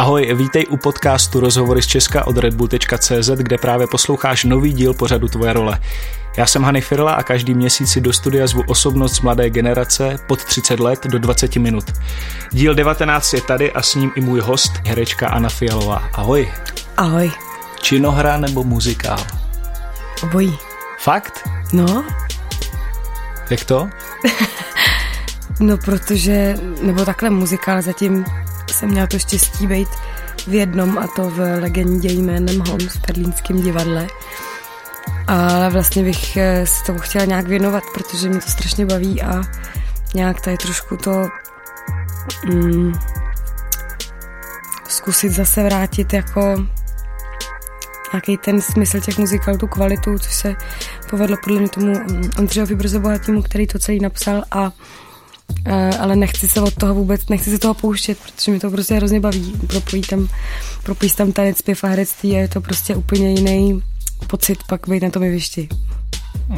Ahoj, vítej u podcastu Rozhovory z Česka od redbull.cz, kde právě posloucháš nový díl pořadu Tvoje role. Já jsem Hany Firla a každý měsíc si do studia zvu osobnost z mladé generace pod 30 let do 20 minut. Díl 19 je tady a s ním i můj host, herečka Anna Fialová. Ahoj. Ahoj. Činohra nebo muzikál? Obojí. Fakt? No. Jak to? no, protože, nebo takhle muzikál zatím jsem měla to štěstí být v jednom a to v legendě jménem Holmes v Berlínském divadle. Ale vlastně bych eh, se tomu chtěla nějak věnovat, protože mě to strašně baví a nějak tady trošku to mm, zkusit zase vrátit jako nějaký ten smysl těch muzikálů, tu kvalitu, což se povedlo podle mě tomu Ondřejovi Brzobohatímu, který to celý napsal a ale nechci se od toho vůbec, nechci se toho pouštět, protože mi to prostě hrozně baví. Propojí tam, propojí tam tanec, zpěv a herectví a je to prostě úplně jiný pocit pak být na tom jevišti.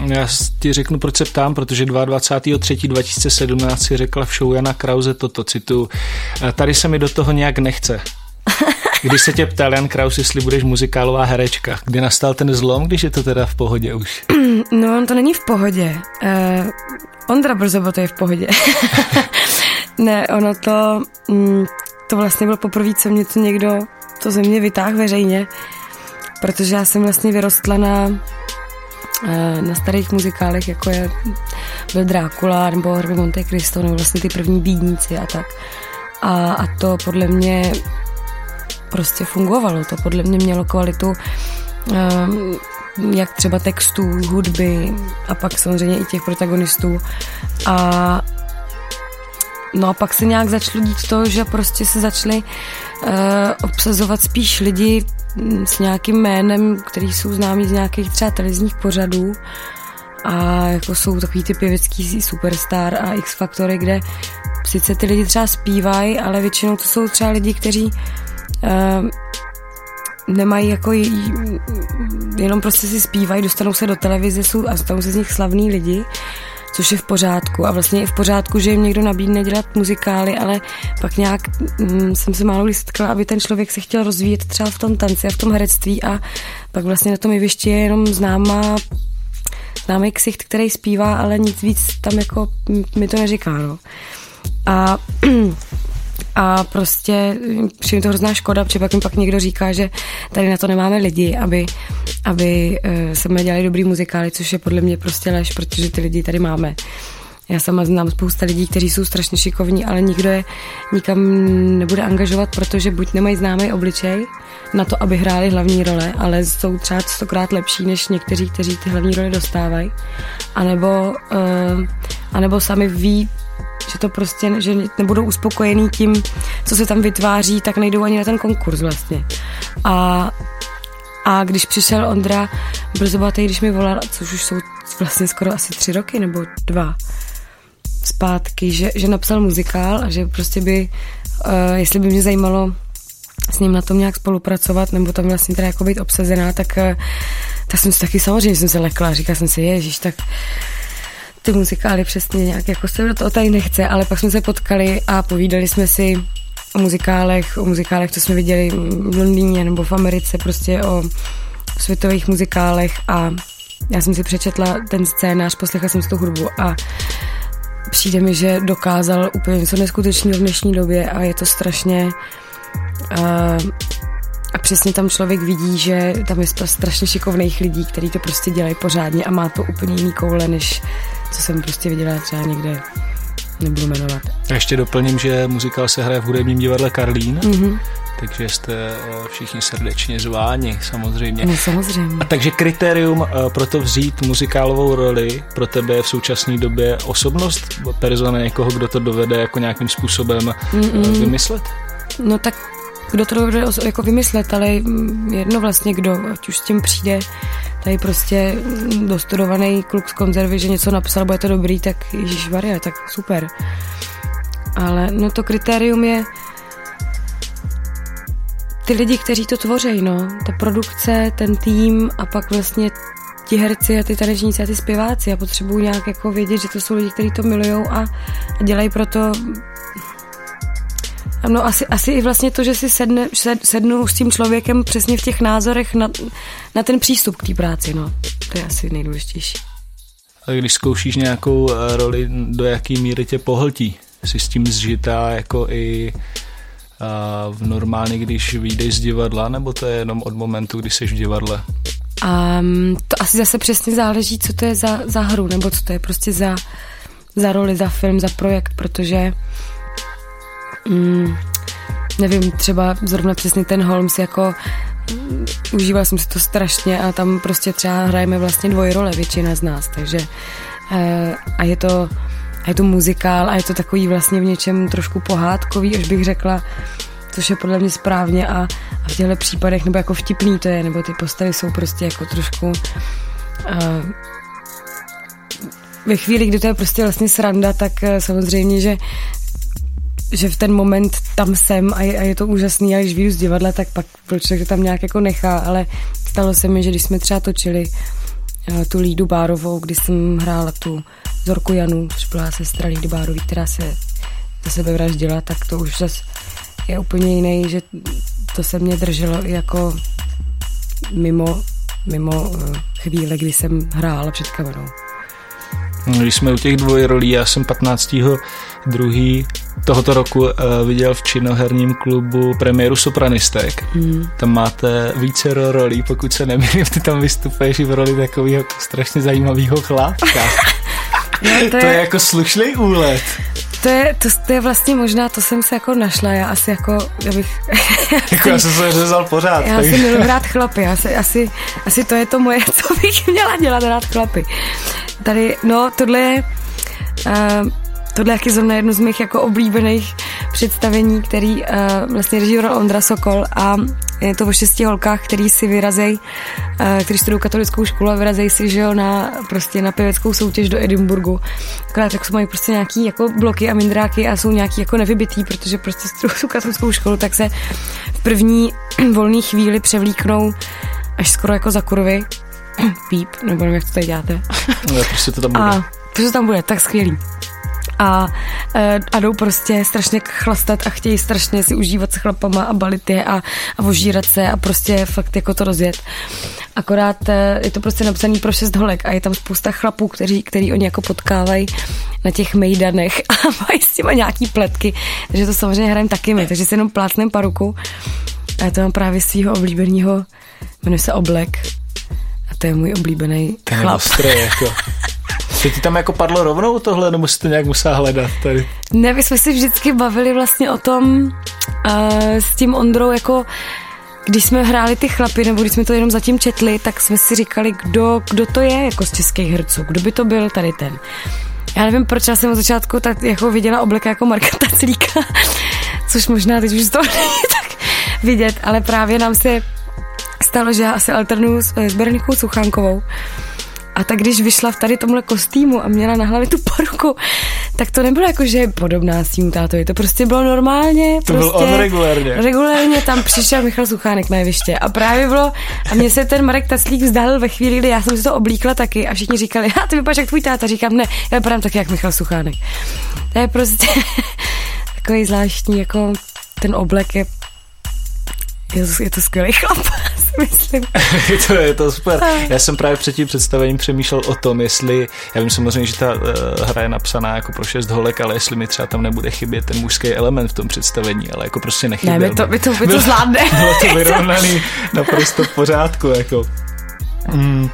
Já ti řeknu, proč se ptám, protože 22.3.2017 si řekla v show Jana Krause toto, citu, eh, tady se mi do toho nějak nechce. Když se tě ptal Jan Kraus, jestli budeš muzikálová herečka, kdy nastal ten zlom, když je to teda v pohodě už? No, to není v pohodě. Uh, Ondra Brzobo to je v pohodě. ne, ono to, mm, to vlastně bylo poprvé, co mě to někdo to ze mě vytáhl veřejně, protože já jsem vlastně vyrostla na, eh, na starých muzikálech, jako je byl Drákula nebo Harvey Monte Cristo, nebo vlastně ty první bídníci a tak. A, a to podle mě prostě fungovalo, to podle mě mělo kvalitu um, jak třeba textů, hudby a pak samozřejmě i těch protagonistů. A No a pak se nějak začalo dít to, že prostě se začali uh, obsazovat spíš lidi s nějakým jménem, který jsou známí z nějakých třeba televizních pořadů a jako jsou takový ty pěvecký superstar a X Factory, kde sice ty lidi třeba zpívají, ale většinou to jsou třeba lidi, kteří nemají jako jenom prostě si zpívají, dostanou se do televize jsou, a stanou se z nich slavní lidi, což je v pořádku. A vlastně je v pořádku, že jim někdo nabídne dělat muzikály, ale pak nějak mm, jsem se málo setkala, aby ten člověk se chtěl rozvíjet třeba v tom tanci a v tom herectví a pak vlastně na tom jevišti je jenom známá známý ksicht, který zpívá, ale nic víc tam jako mi to neříká, no. A a prostě přijde to hrozná škoda, protože pak mi pak někdo říká, že tady na to nemáme lidi, aby, aby uh, jsme dělali dobrý muzikály, což je podle mě prostě lež, protože ty lidi tady máme. Já sama znám spousta lidí, kteří jsou strašně šikovní, ale nikdo je nikam nebude angažovat, protože buď nemají známý obličej na to, aby hráli hlavní role, ale jsou třeba stokrát lepší než někteří, kteří ty hlavní role dostávají. A nebo, uh, a nebo sami ví že to prostě, že nebudou uspokojený tím, co se tam vytváří, tak nejdou ani na ten konkurs vlastně. A, a když přišel Ondra Brzobatý, když mi volal, což už jsou vlastně skoro asi tři roky nebo dva zpátky, že, že napsal muzikál a že prostě by, uh, jestli by mě zajímalo s ním na tom nějak spolupracovat, nebo tam vlastně teda jako být obsazená, tak, uh, tak jsem si taky samozřejmě jsem se lekla, říkala jsem si, ježiš, tak ty muzikály přesně nějak, jako se do toho tady nechce, ale pak jsme se potkali a povídali jsme si o muzikálech, o muzikálech, co jsme viděli v Londýně nebo v Americe, prostě o světových muzikálech a já jsem si přečetla ten scénář, poslechla jsem si tu hudbu a přijde mi, že dokázal úplně něco neskutečného v dnešní době a je to strašně uh, a přesně tam člověk vidí, že tam je strašně šikovných lidí, kteří to prostě dělají pořádně a má to úplně jiný koule, než co jsem prostě viděla třeba někde nebudu jmenovat. A ještě doplním, že muzikál se hraje v hudebním divadle Karlín, mm-hmm. takže jste eh, všichni srdečně zváni, samozřejmě. No, samozřejmě. A takže kritérium eh, pro to vzít muzikálovou roli pro tebe je v současné době osobnost, persona někoho, kdo to dovede jako nějakým způsobem Mm-mm. vymyslet? No tak kdo to dovede jako vymyslet, ale jedno vlastně kdo, ať už s tím přijde tady prostě dostudovaný kluk z konzervy, že něco napsal, bude to dobrý, tak Ježíš Maria, tak super. Ale no to kritérium je ty lidi, kteří to tvoří, no. Ta produkce, ten tým a pak vlastně ti herci a ty tanečníci a ty zpěváci. Já potřebuji nějak jako vědět, že to jsou lidi, kteří to milujou a, a dělají proto No asi, asi i vlastně to, že si sedne, sed, sednu s tím člověkem přesně v těch názorech na, na ten přístup k té práci, no. To je asi nejdůležitější. A když zkoušíš nějakou eh, roli, do jaký míry tě pohltí? Jsi s tím zžitá jako i v normálně, když vyjdeš z divadla, nebo to je jenom od momentu, kdy jsi v divadle? Um, to asi zase přesně záleží, co to je za, za hru, nebo co to je prostě za, za roli, za film, za projekt, protože mm, nevím, třeba zrovna přesně ten Holmes jako mm, užíval jsem si to strašně a tam prostě třeba hrajeme vlastně dvojrole většina z nás, takže uh, a je to a je to muzikál a je to takový vlastně v něčem trošku pohádkový, až bych řekla, což je podle mě správně a, a v těchto případech, nebo jako vtipný to je, nebo ty postavy jsou prostě jako trošku uh, ve chvíli, kdy to je prostě vlastně sranda, tak uh, samozřejmě, že že v ten moment tam jsem a je, a je to úžasný a když vyjdu z divadla, tak pak proč to tam nějak jako nechá, ale stalo se mi, že když jsme třeba točili uh, tu Lídu Bárovou, kdy jsem hrála tu Zorku Janu, což byla sestra Lídy Bárový, která se za sebe vraždila, tak to už zase je úplně jiný, že to se mě drželo jako mimo, mimo eh, chvíle, kdy jsem hrála před kamerou. No, když jsme u těch dvojrolí, já jsem 15. druhý tohoto roku uh, viděl v činoherním klubu premiéru Sopranistek. Hmm. Tam máte více rolí, pokud se nemýlím, ty tam vystupuješ v roli takového strašně zajímavého chlápka. no, to, je... to je jako slušný úlet. To je, to, to je vlastně možná, to jsem se jako našla, já asi jako, já bych... jako já jsem se řezal pořád. Já si milu hrát chlapy, asi, asi, asi to je to moje, co bych měla dělat, hrát chlapy. Tady, no, tohle je... Uh, tohle je zrovna jedno z mých jako oblíbených představení, který uh, vlastně režíroval Ondra Sokol a je to o šesti holkách, který si vyrazej, uh, který studují katolickou školu a vyrazej si, že jo, na, prostě na pěveckou soutěž do Edinburgu. Akorát tak jsou mají prostě nějaký jako bloky a mindráky a jsou nějaký jako nevybitý, protože prostě studují katolickou školu, tak se v první volné chvíli převlíknou až skoro jako za kurvy. Píp, nebo nevím, jak to tady děláte. No, prostě to tam bude. A, prostě tam bude, tak skvělý a, e, a jdou prostě strašně chlastat a chtějí strašně si užívat s chlapama a balit je a, a ožírat se a prostě fakt jako to rozjet. Akorát e, je to prostě napsaný pro šest holek a je tam spousta chlapů, kteří, který oni jako potkávají na těch mejdanech a mají s těma nějaký pletky, takže to samozřejmě hrajeme taky my, takže si jenom plácnem paruku a já to mám právě svého oblíbeného, jmenuje se Oblek to je můj oblíbený chlap. Ostrý, jako. Co ti tam jako padlo rovnou tohle, nebo si to nějak musela hledat tady? Ne, my jsme si vždycky bavili vlastně o tom uh, s tím Ondrou jako když jsme hráli ty chlapy, nebo když jsme to jenom zatím četli, tak jsme si říkali, kdo, kdo to je jako z českých herců, kdo by to byl tady ten. Já nevím, proč já jsem od začátku tak jako viděla obleka jako Marka Taclíka, což možná teď už to není tak vidět, ale právě nám se stalo, že já asi alternuju s, s Bernikou Suchánkovou a tak když vyšla v tady tomhle kostýmu a měla na hlavě tu poruku, tak to nebylo jako, že je podobná svým tátovi. To prostě bylo normálně. To prostě byl on regulérně. Regulérně tam přišel Michal Suchánek na jeviště. A právě bylo, a mně se ten Marek Taclík vzdálil ve chvíli, kdy já jsem si to oblíkla taky a všichni říkali, a ty vypadáš jak tvůj táta. Říkám, ne, já vypadám taky jak Michal Suchánek. To je prostě takový zvláštní, jako ten oblek je je to, je to skvělý chlap, myslím. je, to, je to super. Já jsem právě před tím představením přemýšlel o tom, jestli, já vím samozřejmě, že ta uh, hra je napsaná jako pro šest holek, ale jestli mi třeba tam nebude chybět ten mužský element v tom představení, ale jako prostě nechyběl. Ne, my to, my to, my to zvládne. Bylo to vyrovnaný naprosto v pořádku, jako. Mm.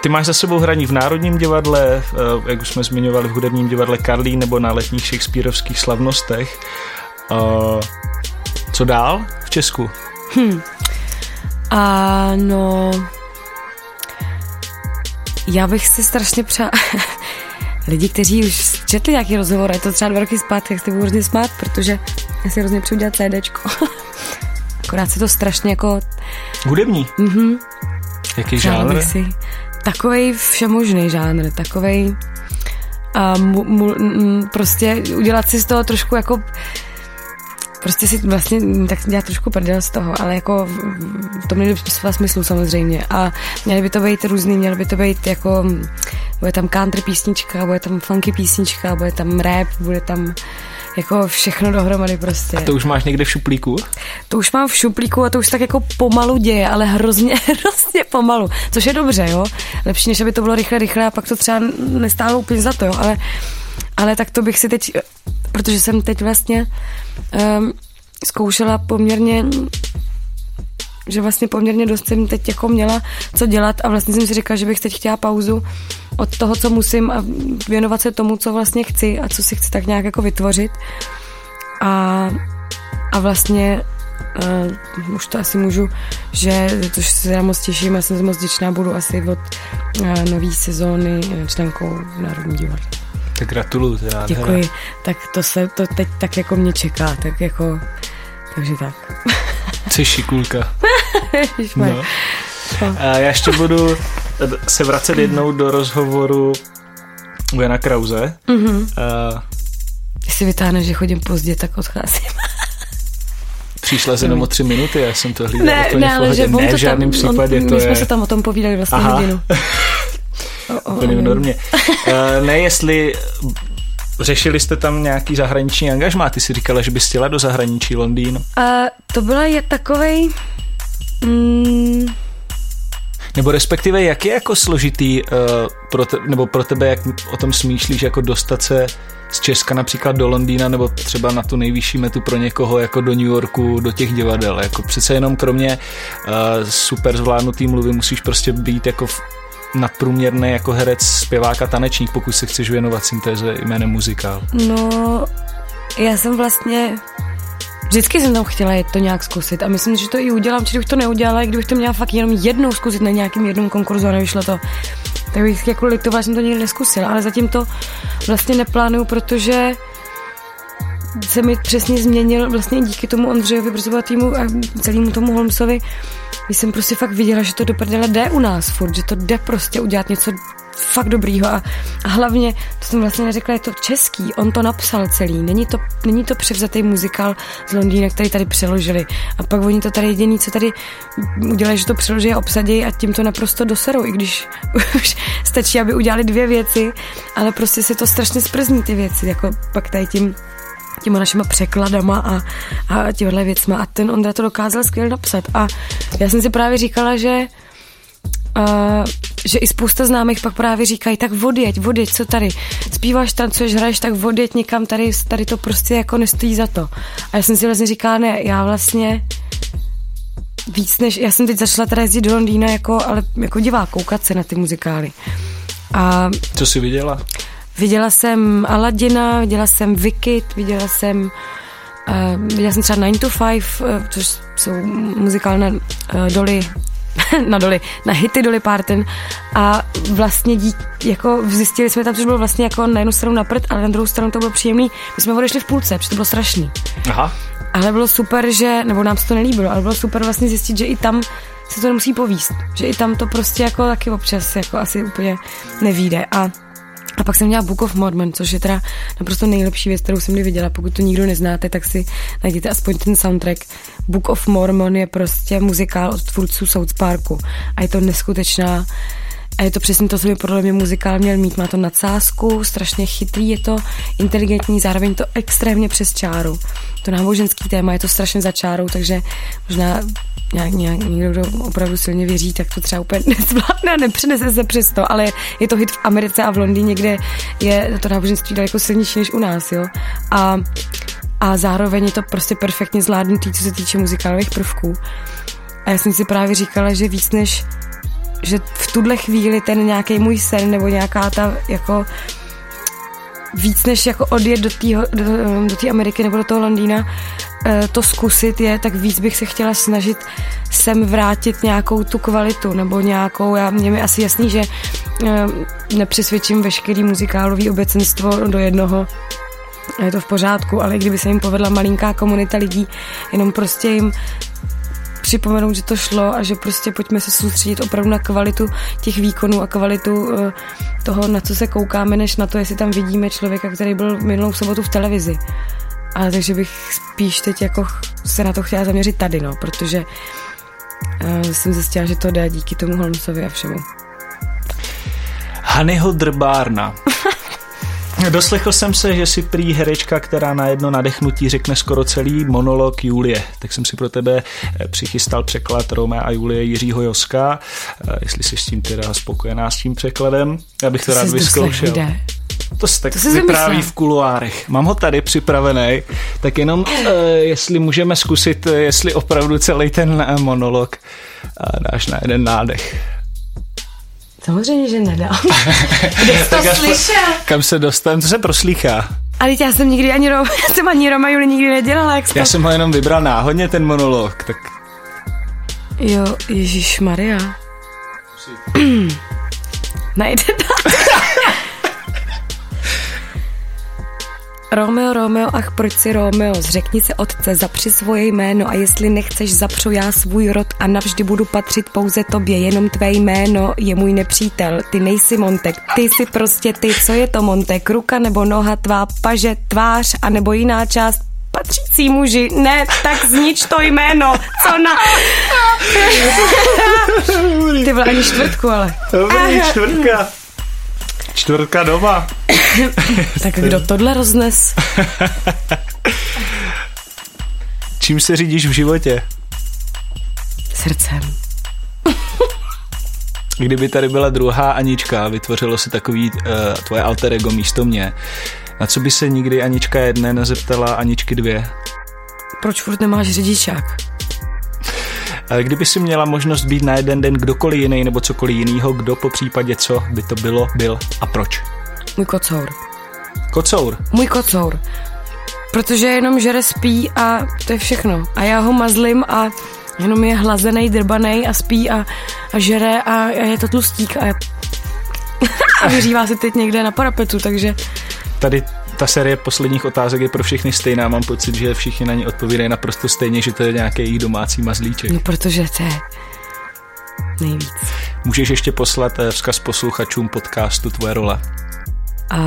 Ty máš za sebou hraní v Národním divadle, jak už jsme zmiňovali, v hudebním divadle Karlín nebo na letních Shakespeareovských slavnostech. Co dál v Česku? Hm. no, Já bych si strašně přála... Lidi, kteří už četli nějaký rozhovor, je to třeba dva roky zpátky, tak si budu hrozně smát, protože já si hrozně přeju dělat CDčko. Akorát se to strašně jako... Hudební? Mhm. Jaký žánr? Si takovej všemožný žánr, takovej a mu, mu, prostě udělat si z toho trošku jako prostě si vlastně tak dělat trošku prdel z toho, ale jako v tom nejlepším smyslu samozřejmě. A měly by to být různý, měly by to být jako, bude tam country písnička, bude tam funky písnička, bude tam rap, bude tam jako všechno dohromady prostě. A to už máš někde v šuplíku? To už mám v šuplíku a to už tak jako pomalu děje, ale hrozně, hrozně pomalu, což je dobře, jo. Lepší, než aby to bylo rychle, rychle a pak to třeba nestálo úplně za to, jo. Ale, ale tak to bych si teď, protože jsem teď vlastně um, zkoušela poměrně že vlastně poměrně dost jsem teď jako měla co dělat a vlastně jsem si říkala, že bych teď chtěla pauzu od toho, co musím a věnovat se tomu, co vlastně chci a co si chci tak nějak jako vytvořit. A, a vlastně uh, už to asi můžu, že to se já moc těším a jsem moc vděčná, budu asi od uh, nové sezóny členkou Národní divadla. Tak gratuluju. Teda, Děkuji. Tak to se to teď tak jako mě čeká, tak jako takže tak. Jsi šikulka. no. A já ještě budu se vracet jednou do rozhovoru u Jana Krause. Mm-hmm. A... Když si vytáhne, že chodím pozdě, tak odcházím. Přišla se jenom o tři minuty, já jsem to hlídal ne, ne, ale že ne, v žádném případě on, to my je... jsme se tam o tom povídali vlastně Aha. hodinu. Úplně v normě. uh, ne, jestli Řešili jste tam nějaký zahraniční angažmá? Ty si říkala, že bys chtěla do zahraničí Londýn. Uh, to byla je takovej... Mm, nebo respektive, jak je jako složitý uh, pro te, nebo pro tebe, jak o tom smýšlíš, jako dostat se z Česka například do Londýna nebo třeba na tu nejvyšší metu pro někoho jako do New Yorku, do těch divadel. Jako přece jenom kromě uh, super zvládnutý mluvy musíš prostě být jako v nadprůměrný jako herec, zpěvák a tanečník, pokud se chceš věnovat syntéze jménem muzikál? No, já jsem vlastně Vždycky jsem tam chtěla jet to nějak zkusit a myslím, že to i udělám, či bych to neudělala, i kdybych to měla fakt jenom jednou zkusit na nějakým jednom konkurzu a nevyšlo to. Tak bych jako litovala, jsem to nikdy neskusila, ale zatím to vlastně neplánuju, protože se mi přesně změnil vlastně díky tomu Ondřejovi týmu a celému tomu Holmesovi, když jsem prostě fakt viděla, že to do prdele jde u nás furt, že to jde prostě udělat něco fakt dobrýho a, a hlavně, to jsem vlastně neřekla, je to český, on to napsal celý, není to, není to převzatý muzikál z Londýna, který tady přeložili. A pak oni to tady jediný, co tady udělají, že to přeloží a obsadí a tím to naprosto doserou, i když už stačí, aby udělali dvě věci, ale prostě se to strašně zprzní ty věci, jako pak tady tím těma našima překladama a, a těmhle věcma a ten Ondra to dokázal skvěle napsat a já jsem si právě říkala, že Uh, že i spousta známých pak právě říkají, tak odjeď, odjeď, co tady, zpíváš, tancuješ, hraješ, tak odjeď někam, tady, tady to prostě jako nestojí za to. A já jsem si vlastně říkala, ne, já vlastně víc než, já jsem teď začala teda jezdit do Londýna jako, ale jako divák, koukat se na ty muzikály. A, co jsi viděla? Viděla jsem Aladina, viděla jsem Wicked, viděla jsem uh, viděla jsem třeba 9 to 5, uh, eh, což jsou muzikálné uh, doly na doli, na hity Dolly Parton a vlastně dík, jako zjistili jsme tam, což bylo vlastně jako na jednu stranu na prd, ale na druhou stranu to bylo příjemný. My jsme odešli v půlce, protože to bylo strašný. Aha. Ale bylo super, že, nebo nám se to nelíbilo, ale bylo super vlastně zjistit, že i tam se to nemusí povíst, že i tam to prostě jako taky občas jako asi úplně nevíde a a pak jsem měla Book of Mormon, což je teda naprosto nejlepší věc, kterou jsem kdy viděla. Pokud to nikdo neznáte, tak si najděte aspoň ten soundtrack. Book of Mormon je prostě muzikál od tvůrců South Parku. A je to neskutečná a je to přesně to, co by podle mě muzikál měl mít. Má to nadsázku, strašně chytrý, je to inteligentní, zároveň to extrémně přes čáru. To náboženský téma je to strašně za čárou, takže možná nějak, nějak, někdo, kdo opravdu silně věří, tak to třeba úplně nezvládne a nepřenese se přes to, ale je to hit v Americe a v Londýně, kde je to náboženství daleko silnější než u nás, jo. A, a zároveň je to prostě perfektně zvládnutý, co se týče muzikálových prvků. A já jsem si právě říkala, že víc než že v tuhle chvíli ten nějaký můj sen nebo nějaká ta jako víc než jako odjet do té do, do Ameriky nebo do toho Londýna eh, to zkusit je, tak víc bych se chtěla snažit sem vrátit nějakou tu kvalitu nebo nějakou, já, mě mi asi jasný, že eh, nepřesvědčím veškerý muzikálový obecenstvo do jednoho. Je to v pořádku, ale kdyby se jim povedla malinká komunita lidí, jenom prostě jim připomenout, že to šlo a že prostě pojďme se soustředit opravdu na kvalitu těch výkonů a kvalitu uh, toho, na co se koukáme, než na to, jestli tam vidíme člověka, který byl minulou sobotu v televizi. Ale takže bych spíš teď jako se na to chtěla zaměřit tady, no, protože uh, jsem zjistila, že to jde díky tomu Holmesovi a všemu. Hanyho drbárna. Doslechl jsem se, že si prý herečka, která na jedno nadechnutí řekne skoro celý monolog Julie. Tak jsem si pro tebe eh, přichystal překlad Romea a Julie Jiřího Joska. Eh, jestli jsi s tím teda spokojená s tím překladem, já bych to, to rád vyzkoušel. To se tak to vypráví v kuloárech. Mám ho tady připravený, tak jenom uh, jestli můžeme zkusit, jestli opravdu celý ten monolog uh, dáš na jeden nádech. Samozřejmě, že nedám. Kde jsi to slyšel? Kam se dostanu, to se proslýchá. Ale já jsem nikdy ani Roma, já jsem ani Roma Juli nikdy nedělala. Jak já jsem ho jenom vybral náhodně, ten monolog, tak... Jo, Ježíš Maria. Najde Romeo, Romeo, ach proč si Romeo, zřekni se otce, zapři svoje jméno a jestli nechceš, zapřu já svůj rod a navždy budu patřit pouze tobě, jenom tvé jméno je můj nepřítel, ty nejsi Montek, ty jsi prostě ty, co je to Montek, ruka nebo noha, tvá paže, tvář a nebo jiná část? Patřící muži, ne, tak znič to jméno, co na... Ty vole, ani čtvrtku, ale. Dobrý, čtvrtka. Čtvrtka doma. tak kdo tohle roznes? Čím se řídíš v životě? Srdcem. Kdyby tady byla druhá Anička, vytvořilo se takový uh, tvoje alter ego místo mě, na co by se nikdy Anička jedné nezeptala Aničky dvě? Proč furt nemáš řidičák? Kdyby si měla možnost být na jeden den kdokoliv jiný nebo cokoliv jiného, kdo po případě co by to bylo, byl a proč? Můj kocour. Kocour? Můj kocour. Protože jenom žere spí a to je všechno. A já ho mazlím a jenom je hlazený, drbaný a spí a, a žere a, a je to tlustík a, a vyřívá se teď někde na parapetu, takže... Tady ta série posledních otázek je pro všechny stejná. Mám pocit, že všichni na ní odpovídají naprosto stejně, že to je nějaký jejich domácí mazlíček. No, protože to je nejvíc. Můžeš ještě poslat eh, vzkaz posluchačům podcastu Tvoje role. A...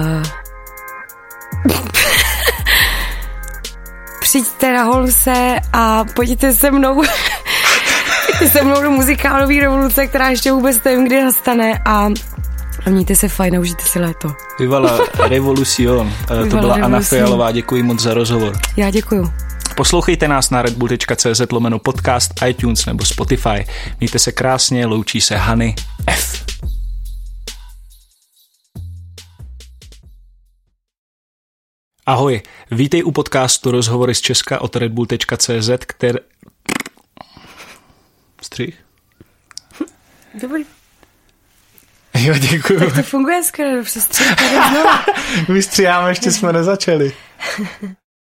Přijďte na Holmse a pojďte se mnou se mnou do muzikálové revoluce, která ještě vůbec nevím, kdy nastane a a mějte se fajn a užijte si léto. Vyvala Revolucion. Vyvala to byla Anna Fialová, děkuji moc za rozhovor. Já děkuji. Poslouchejte nás na redbull.cz lomeno podcast, iTunes nebo Spotify. Mějte se krásně, loučí se Hany F. Ahoj, vítej u podcastu Rozhovory z Česka od redbull.cz, který... Střih? Dobrý. Jo, děkuju. Tak to funguje skvěle, přestříháme znovu. Vystříháme, ještě jsme nezačali.